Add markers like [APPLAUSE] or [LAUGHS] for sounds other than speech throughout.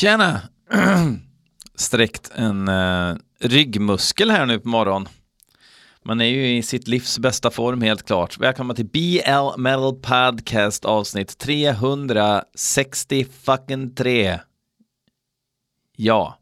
Tjena! [CLEARS THROAT] Sträckt en uh, ryggmuskel här nu på morgonen. Man är ju i sitt livs bästa form helt klart. Välkomna till BL Metal Podcast avsnitt 360 fucking 3. Ja.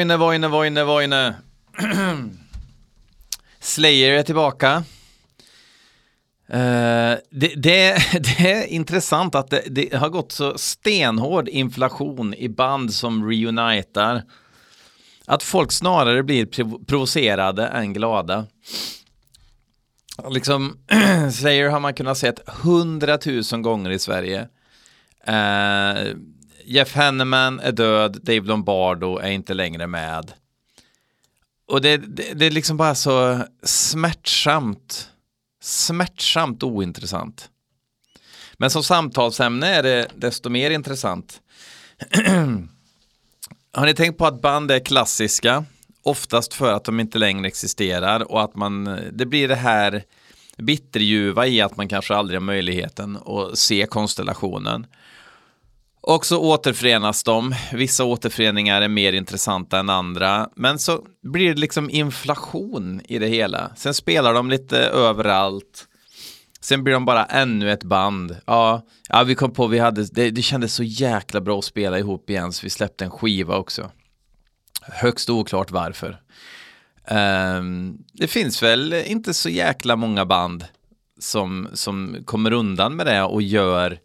Voine, Voine, Voine, Voine. [CLEARS THROAT] Slayer är tillbaka. Uh, det, det, [LAUGHS] det, är intressant att det, det, har gått så stenhård inflation i band som reunitar. Att folk snarare blir provocerade än glada. Liksom, [CLEARS THROAT] Slayer har man kunnat se hundratusen gånger i Sverige. Uh, Jeff Hanneman är död, Dave Lombardo är inte längre med. Och det, det, det är liksom bara så smärtsamt, smärtsamt ointressant. Men som samtalsämne är det desto mer intressant. [CLEARS THROAT] Har ni tänkt på att band är klassiska? Oftast för att de inte längre existerar och att man, det blir det här bitterljuva i att man kanske aldrig har möjligheten att se konstellationen. Och så återförenas de. Vissa återföreningar är mer intressanta än andra. Men så blir det liksom inflation i det hela. Sen spelar de lite överallt. Sen blir de bara ännu ett band. Ja, ja vi kom på, vi hade, det, det kändes så jäkla bra att spela ihop igen så vi släppte en skiva också. Högst oklart varför. Um, det finns väl inte så jäkla många band som, som kommer undan med det och gör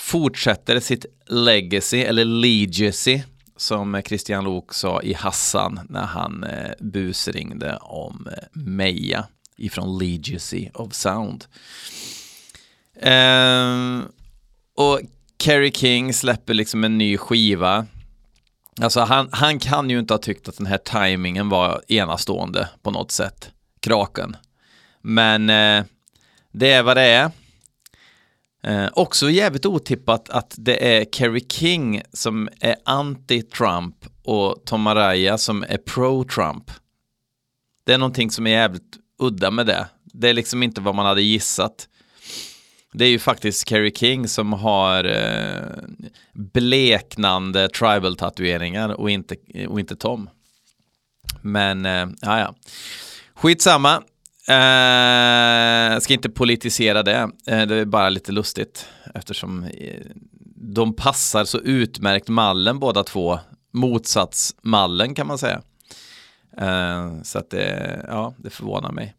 fortsätter sitt legacy, eller legacy, som Christian Lok sa i Hassan när han eh, busringde om eh, Meja ifrån Legacy of Sound. Ehm, och Kerry King släpper liksom en ny skiva. Alltså han, han kan ju inte ha tyckt att den här tajmingen var enastående på något sätt. Kraken. Men eh, det är vad det är. Eh, också jävligt otippat att det är Kerry King som är anti-Trump och Tom Araya som är pro-Trump. Det är någonting som är jävligt udda med det. Det är liksom inte vad man hade gissat. Det är ju faktiskt Kerry King som har eh, bleknande tribal-tatueringar och inte, och inte Tom. Men, eh, ja ja. Skitsamma. Eh, ska inte politisera det. eh, det är bara lite lustigt eftersom eh, de passar så utmärkt mallen båda två. Motsatsmallen kan man säga. Eh, så att det, ja, det förvånar mig.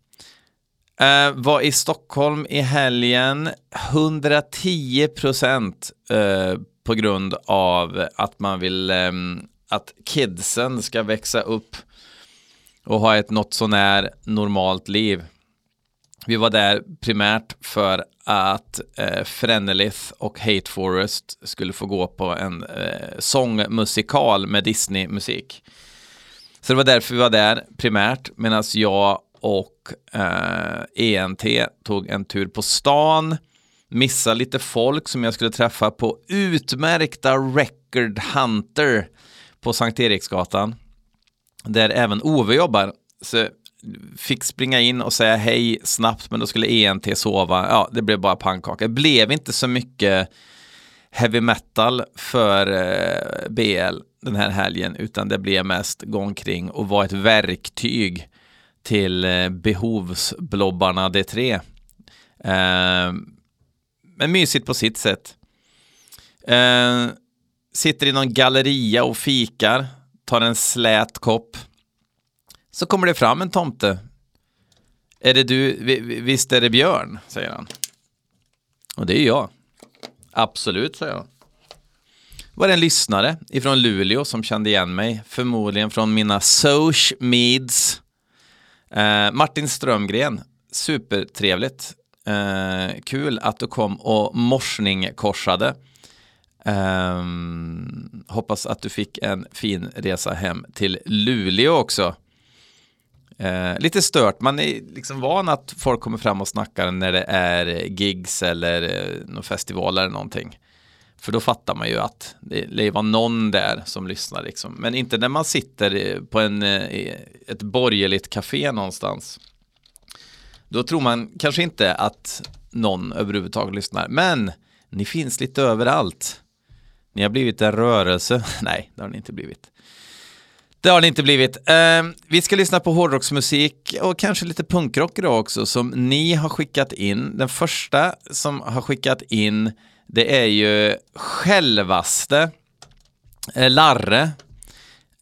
Eh, var i Stockholm i helgen 110 procent eh, på grund av att man vill eh, att kidsen ska växa upp och ha ett något sånär normalt liv. Vi var där primärt för att eh, Frenelith och Hate Forest skulle få gå på en eh, sångmusikal med Disney-musik. Så det var därför vi var där primärt, medan jag och eh, ENT tog en tur på stan, missade lite folk som jag skulle träffa på utmärkta Record Hunter på Sankt Eriksgatan där även Ove jobbar. Så fick springa in och säga hej snabbt, men då skulle ENT sova. Ja, det blev bara pannkaka. Det blev inte så mycket heavy metal för eh, BL den här helgen, utan det blev mest gå omkring och vara ett verktyg till eh, behovsblobbarna D3. Eh, men mysigt på sitt sätt. Eh, sitter i någon galleria och fikar tar en slät kopp. Så kommer det fram en tomte. Är det du, visst är det Björn, säger han. Och det är jag. Absolut, säger jag. Var det en lyssnare ifrån Luleå som kände igen mig, förmodligen från mina Soch Meads. Eh, Martin Strömgren, supertrevligt. Eh, kul att du kom och morsning korsade. Um, hoppas att du fick en fin resa hem till Luleå också. Uh, lite stört, man är liksom van att folk kommer fram och snackar när det är eh, gigs eller uh, någon festival eller någonting. För då fattar man ju att det lär vara någon där som lyssnar liksom. Men inte när man sitter på en, uh, ett borgerligt café någonstans. Då tror man kanske inte att någon överhuvudtaget lyssnar. Men ni finns lite överallt. Ni har blivit en rörelse. [LAUGHS] Nej, det har ni inte blivit. Det har ni inte blivit. Uh, vi ska lyssna på hårdrocksmusik och kanske lite punkrock idag också som ni har skickat in. Den första som har skickat in det är ju självaste eh, Larre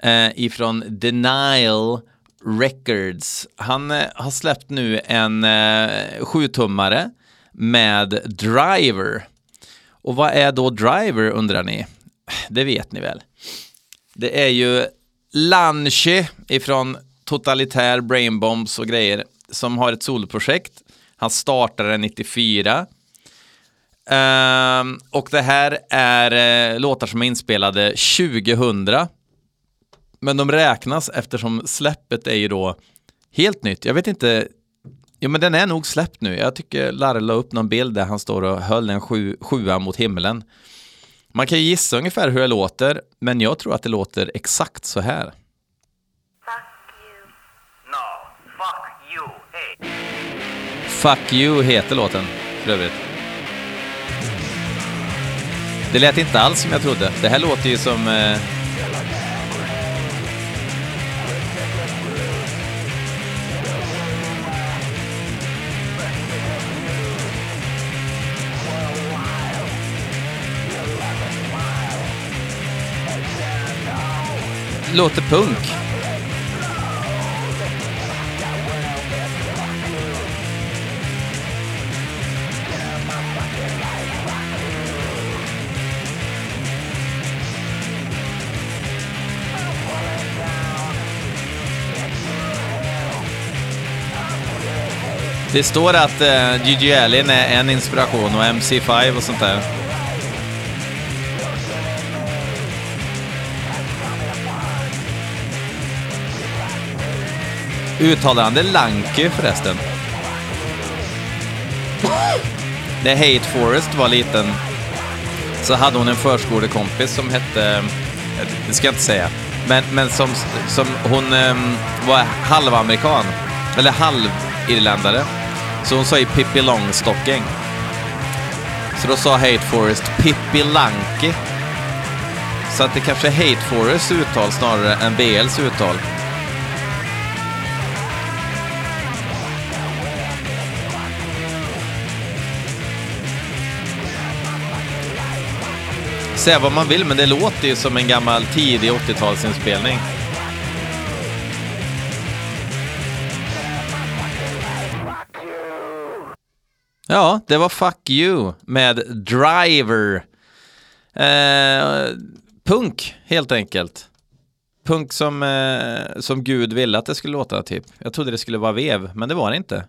eh, ifrån Denial Records. Han eh, har släppt nu en eh, sjutummare med Driver. Och vad är då Driver undrar ni? Det vet ni väl. Det är ju Lanche ifrån Totalitär Brainbombs och grejer som har ett soloprojekt. Han startade 94. Uh, ehm, och det här är uh, låtar som är inspelade 2000. Men de räknas eftersom släppet är ju då helt nytt. Jag vet inte Jo men den är nog släppt nu. Jag tycker Larre la upp någon bild där han står och höll en sju, sjua mot himlen. Man kan ju gissa ungefär hur det låter, men jag tror att det låter exakt så här. Fuck you. No, fuck you. Hey. Fuck you heter låten, för övrigt. Det lät inte alls som jag trodde. Det här låter ju som eh, låter punk. Det står att uh, Gigi Allen är en inspiration och MC5 och sånt där. Uttalar han det Lanky förresten? När Hate Forest var liten så hade hon en förskolekompis som hette, det ska jag inte säga, men, men som, som hon um, var halvamerikan, eller halvirländare. Så hon sa ju Pippi Longstocking. Så då sa Hate Forest Pippi Lanky. Så att det kanske är Hate Forests uttal snarare än BLs uttal. Säga vad man vill, men det låter ju som en gammal tidig 80-talsinspelning. Ja, det var Fuck You med Driver. Eh, punk, helt enkelt. Punk som, eh, som Gud ville att det skulle låta, typ. Jag trodde det skulle vara vev, men det var det inte.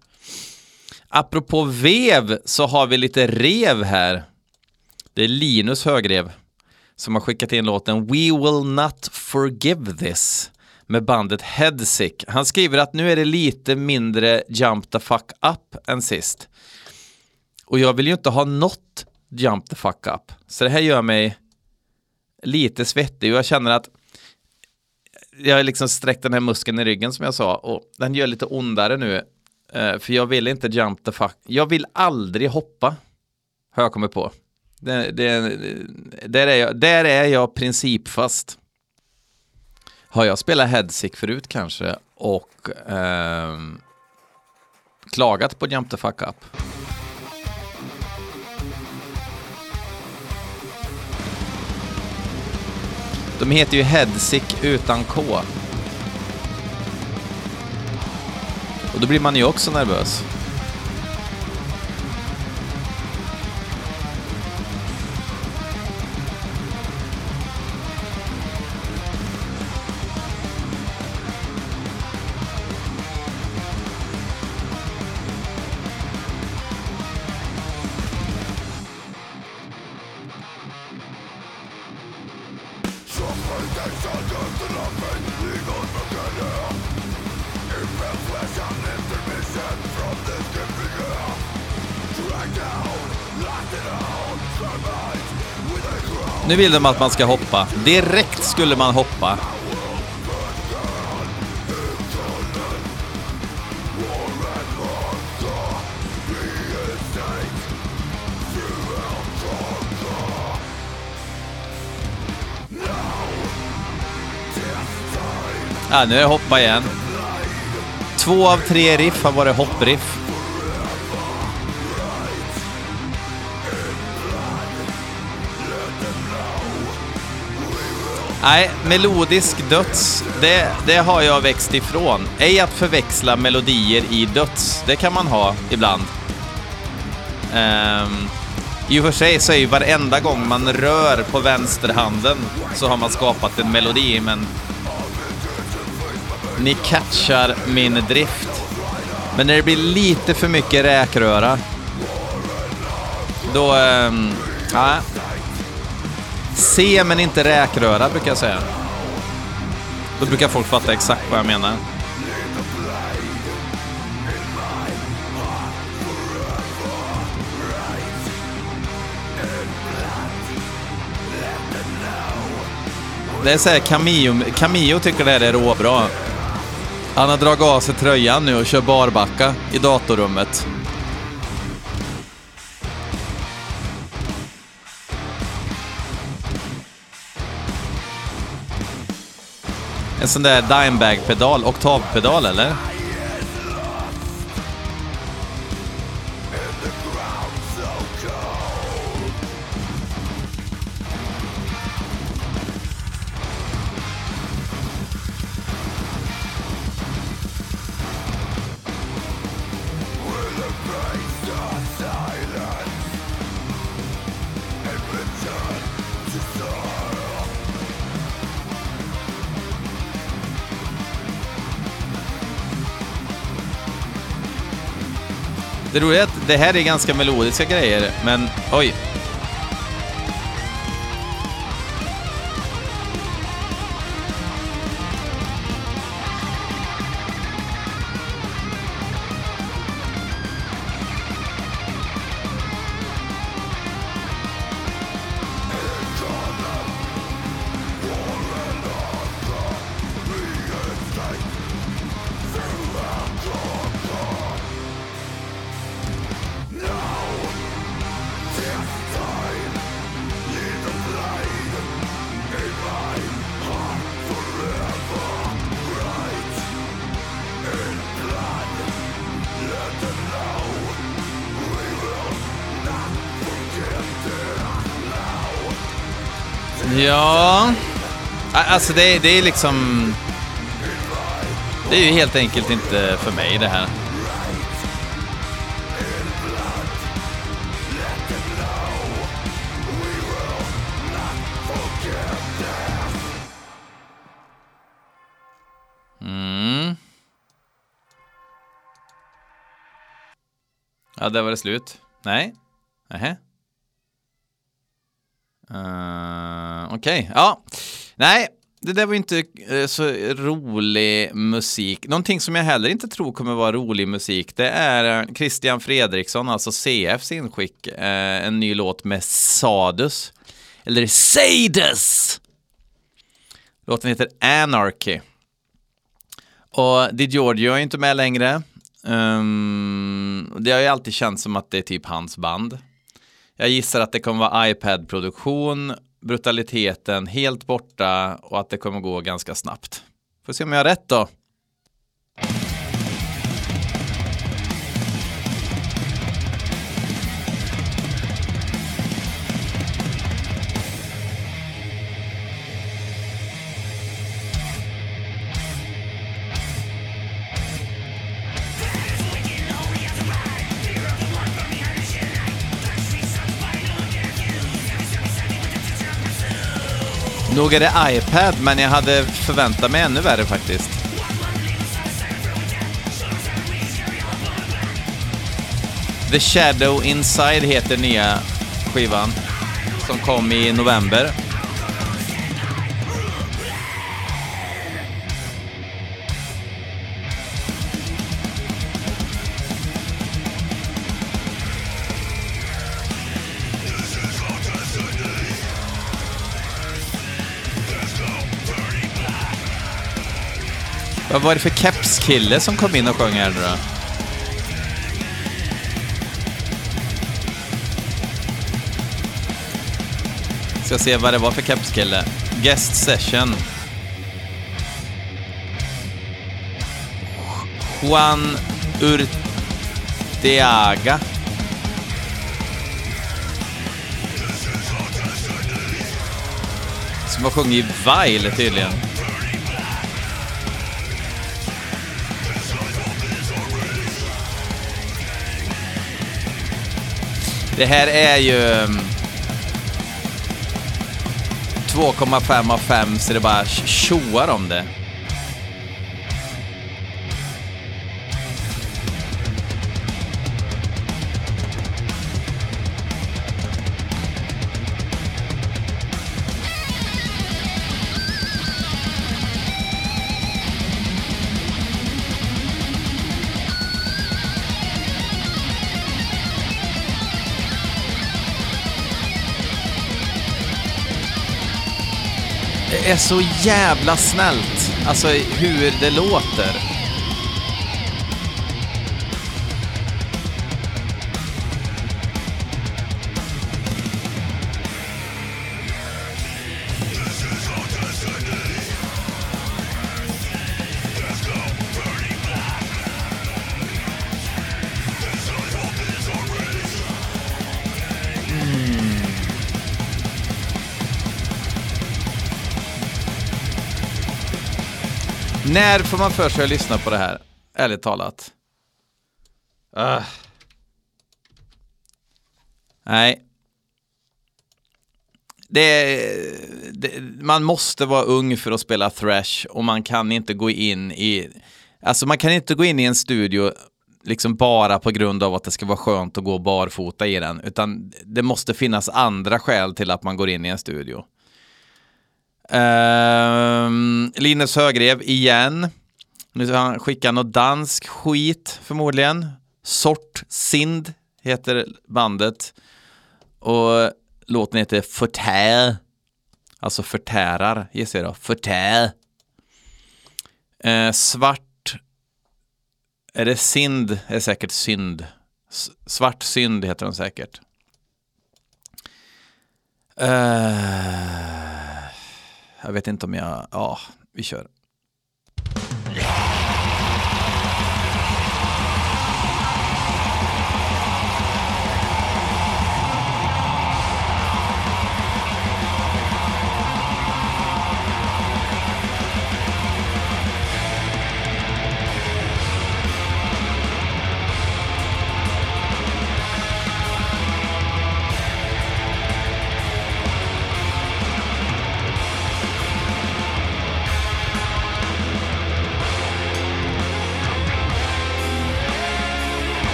Apropå vev så har vi lite rev här. Det är Linus Högrev som har skickat in låten We Will Not Forgive This med bandet Headsick. Han skriver att nu är det lite mindre Jump the Fuck Up än sist. Och jag vill ju inte ha något Jump the Fuck Up. Så det här gör mig lite svettig och jag känner att jag har liksom sträckt den här muskeln i ryggen som jag sa och den gör lite ondare nu. Eh, för jag vill inte jump the fuck. Jag vill aldrig hoppa. Har jag kommit på. Det, det, där, är jag, där är jag principfast. Har jag spelat Headsick förut kanske och eh, klagat på Jump the Fuck Up? De heter ju Headsick utan K. Och då blir man ju också nervös. Nu vill de att man ska hoppa. Direkt skulle man hoppa. Ja, nu är det hoppa igen. Två av tre riff har varit hoppriff. Nej, melodisk döds, det, det har jag växt ifrån. Ej att förväxla melodier i döds, det kan man ha ibland. Um, I och för sig så är ju varenda gång man rör på vänsterhanden så har man skapat en melodi, men ni catchar min drift. Men när det blir lite för mycket räkröra, då... Um, ja, Se men inte räkröra brukar jag säga. Då brukar folk fatta exakt vad jag menar. Det är såhär Camillo, Camillo tycker det här är råbra. Han har dragit av sig tröjan nu och kör barbacka i datorrummet. En sån där Dimebag-pedal, oktavpedal eller? Det roliga är att det här är ganska melodiska grejer, men oj. Ja... Alltså det, det är liksom... Det är ju helt enkelt inte för mig det här. Mm. Ja, där var det slut. Nej? Nähä? Uh, Okej, okay. ja. Nej, det där var inte uh, så rolig musik. Någonting som jag heller inte tror kommer vara rolig musik, det är eh, Christian Fredriksson, alltså CFs inskick, uh, en ny låt med Sadus. Eller Sadus! Låten heter Anarchy. Och Di Giorgio är inte med längre. Um, det har ju alltid känts som att det är typ hans band. Jag gissar att det kommer vara iPad-produktion, brutaliteten helt borta och att det kommer gå ganska snabbt. Får se om jag har rätt då. Nog är det iPad, men jag hade förväntat mig ännu värre faktiskt. The Shadow Inside heter nya skivan som kom i november. Vad var det för kepskille som kom in och sjöng här nu då? Ska se vad det var för kepskille. Guest session. Juan Urteaga. Som har sjungit i Vile tydligen. Det här är ju... Mm, 2,5 av 5 så det bara tjoar om det. Är så jävla snällt, alltså hur det låter. När får man för sig att lyssna på det här? Ärligt talat. Uh. Nej. Det, det, man måste vara ung för att spela thrash och man kan inte gå in i, alltså man kan inte gå in i en studio liksom bara på grund av att det ska vara skönt att gå barfota i den, utan det måste finnas andra skäl till att man går in i en studio. Uh, Linus Högrev igen. Nu ska han skicka något dansk skit förmodligen. Sort Sind heter bandet. Och låten heter Förtär. Alltså förtärar gissar jag då. Förtär. Uh, svart. Är det Sind? är säkert synd. S svart synd heter den säkert. Uh... Jag vet inte om jag... Ja, vi kör.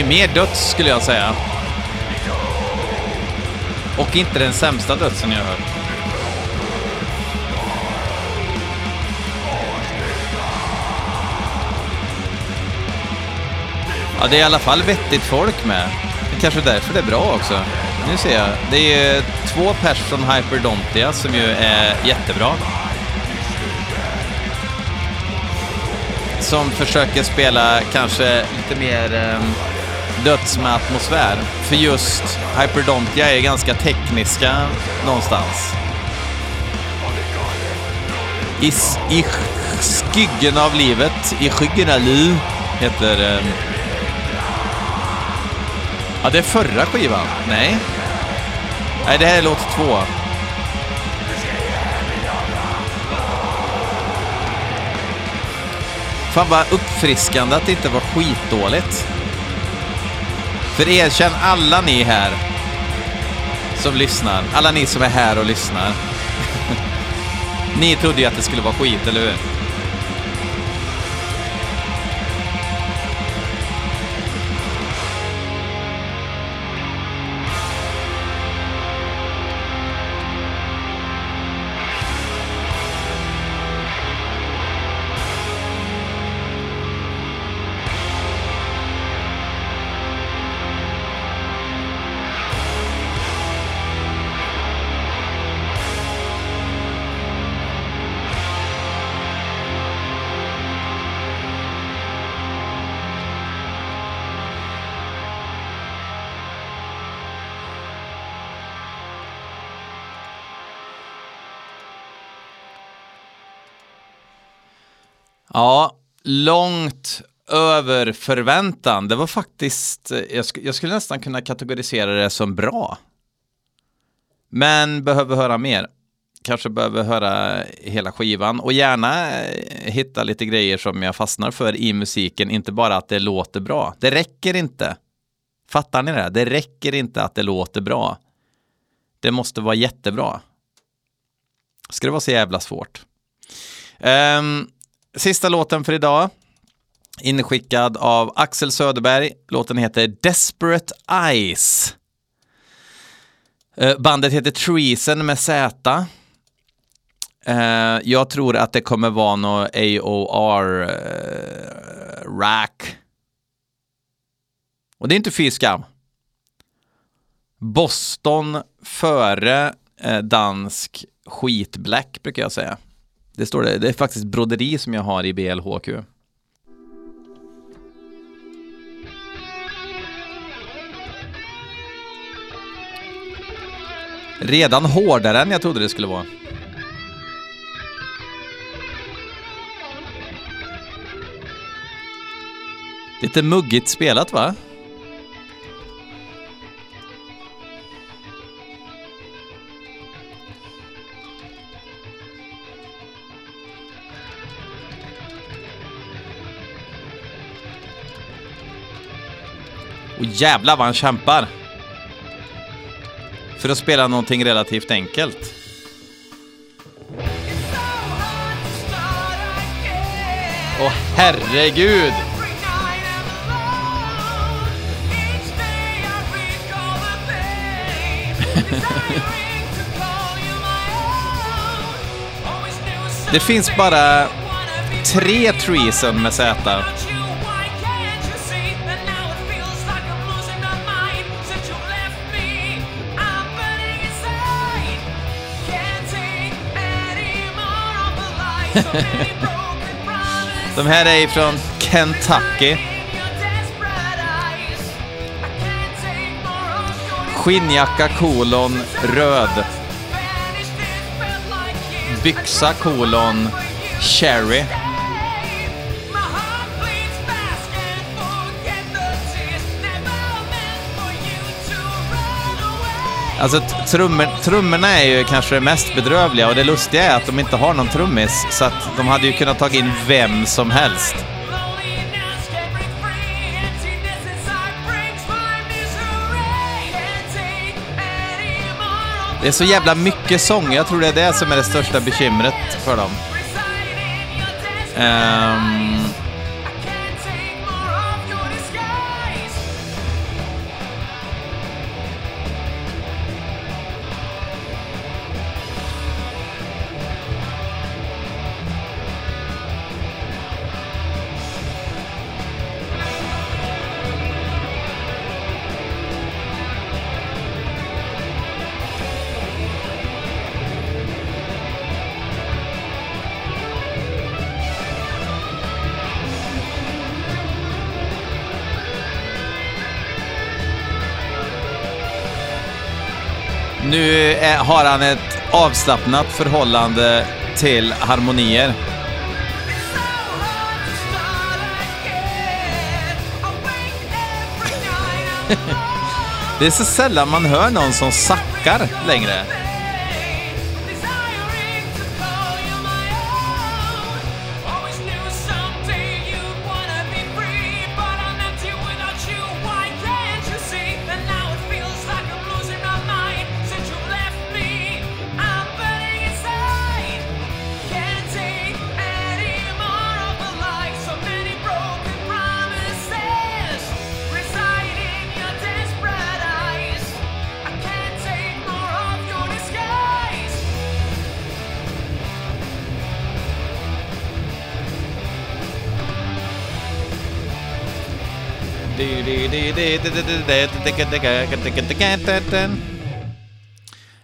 Ju mer döds skulle jag säga. Och inte den sämsta dödsen jag hört. Ja, det är i alla fall vettigt folk med. Det är kanske därför det är bra också. Nu ser jag. Det är två pers från Hyperdontia som ju är jättebra. Som försöker spela kanske lite mer um, döds med atmosfär. För just Hyperdontia är ganska tekniska någonstans. I, i skyggen av livet, i skyggen av liv, heter... Eh... Ja, det är förra skivan. Nej. Nej, det här är låt två. Fan vad uppfriskande att det inte var skitdåligt. För erkänn alla ni här som lyssnar. Alla ni som är här och lyssnar. [LAUGHS] ni trodde ju att det skulle vara skit, eller hur? Ja, långt över förväntan. Det var faktiskt, eh, jag, sk jag skulle nästan kunna kategorisera det som bra. Men behöver höra mer. Kanske behöver höra hela skivan och gärna eh, hitta lite grejer som jag fastnar för i musiken. Inte bara att det låter bra. Det räcker inte. Fattar ni det? Det räcker inte att det låter bra. Det måste vara jättebra. Ska det vara så jävla svårt? Um, Sista låten för idag. Inskickad av Axel Söderberg. Låten heter Desperate Eyes. Eh, bandet heter Treason med Z. Eh, jag tror att det kommer vara något AOR eh, Rack. Och det är inte fy skam. Boston före dansk skitblack brukar jag säga. Det står det. Det är faktiskt broderi som jag har i BLHQ. Redan hårdare än jag trodde det skulle vara. Lite muggigt spelat va? Jävlar jävla vad han kämpar! För att spela någonting relativt enkelt. Åh herregud! [LAUGHS] Det finns bara tre treason med Z. De här är ifrån Kentucky. Skinnjacka kolon röd. Byxa kolon cherry. Alltså trummor, trummorna är ju kanske det mest bedrövliga och det lustiga är att de inte har någon trummis så att de hade ju kunnat ta in vem som helst. Det är så jävla mycket sång, jag tror det är det som är det största bekymret för dem. Um... har han ett avslappnat förhållande till harmonier. [LAUGHS] Det är så sällan man hör någon som sackar längre.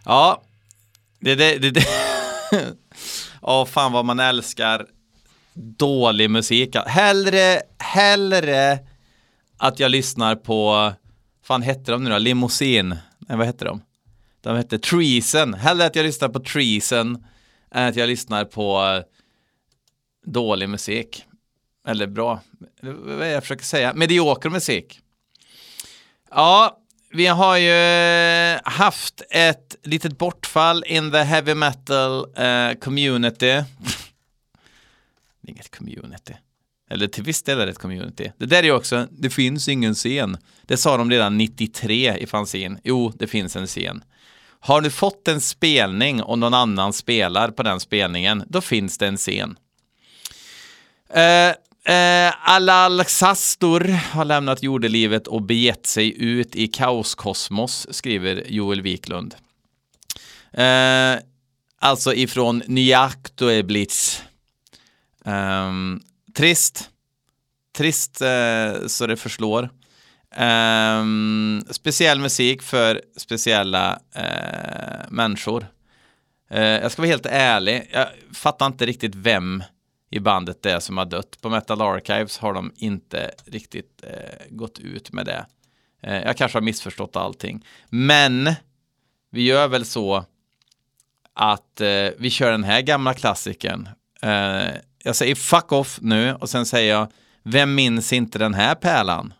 Ja, det det, det, det. [LAUGHS] Åh, fan vad man älskar dålig musik. Hellre, hellre att jag lyssnar på, fan hette de nu då? Limousin? Nej, vad hette de? De hette Treason. Hellre att jag lyssnar på Treason än att jag lyssnar på dålig musik. Eller bra, vad är det jag försöker säga? Medioker musik. Ja, vi har ju eh, haft ett litet bortfall in the heavy metal uh, community. [LAUGHS] Inget community. Eller till viss del är det ett community. Det där är ju också, det finns ingen scen. Det sa de redan 93 i fanzin. Jo, det finns en scen. Har du fått en spelning och någon annan spelar på den spelningen, då finns det en scen. Eh, eh, Alal Sastor har lämnat jordelivet och begett sig ut i kaoskosmos, skriver Joel Wiklund. Eh, alltså ifrån Nyaktoueblitz. Eh, trist. Trist eh, så det förslår. Ehm, speciell musik för speciella eh, människor. Eh, jag ska vara helt ärlig, jag fattar inte riktigt vem i bandet det som har dött. På Metal Archives har de inte riktigt eh, gått ut med det. Eh, jag kanske har missförstått allting. Men vi gör väl så att eh, vi kör den här gamla klassikern jag säger fuck off nu och sen säger jag, vem minns inte den här pärlan?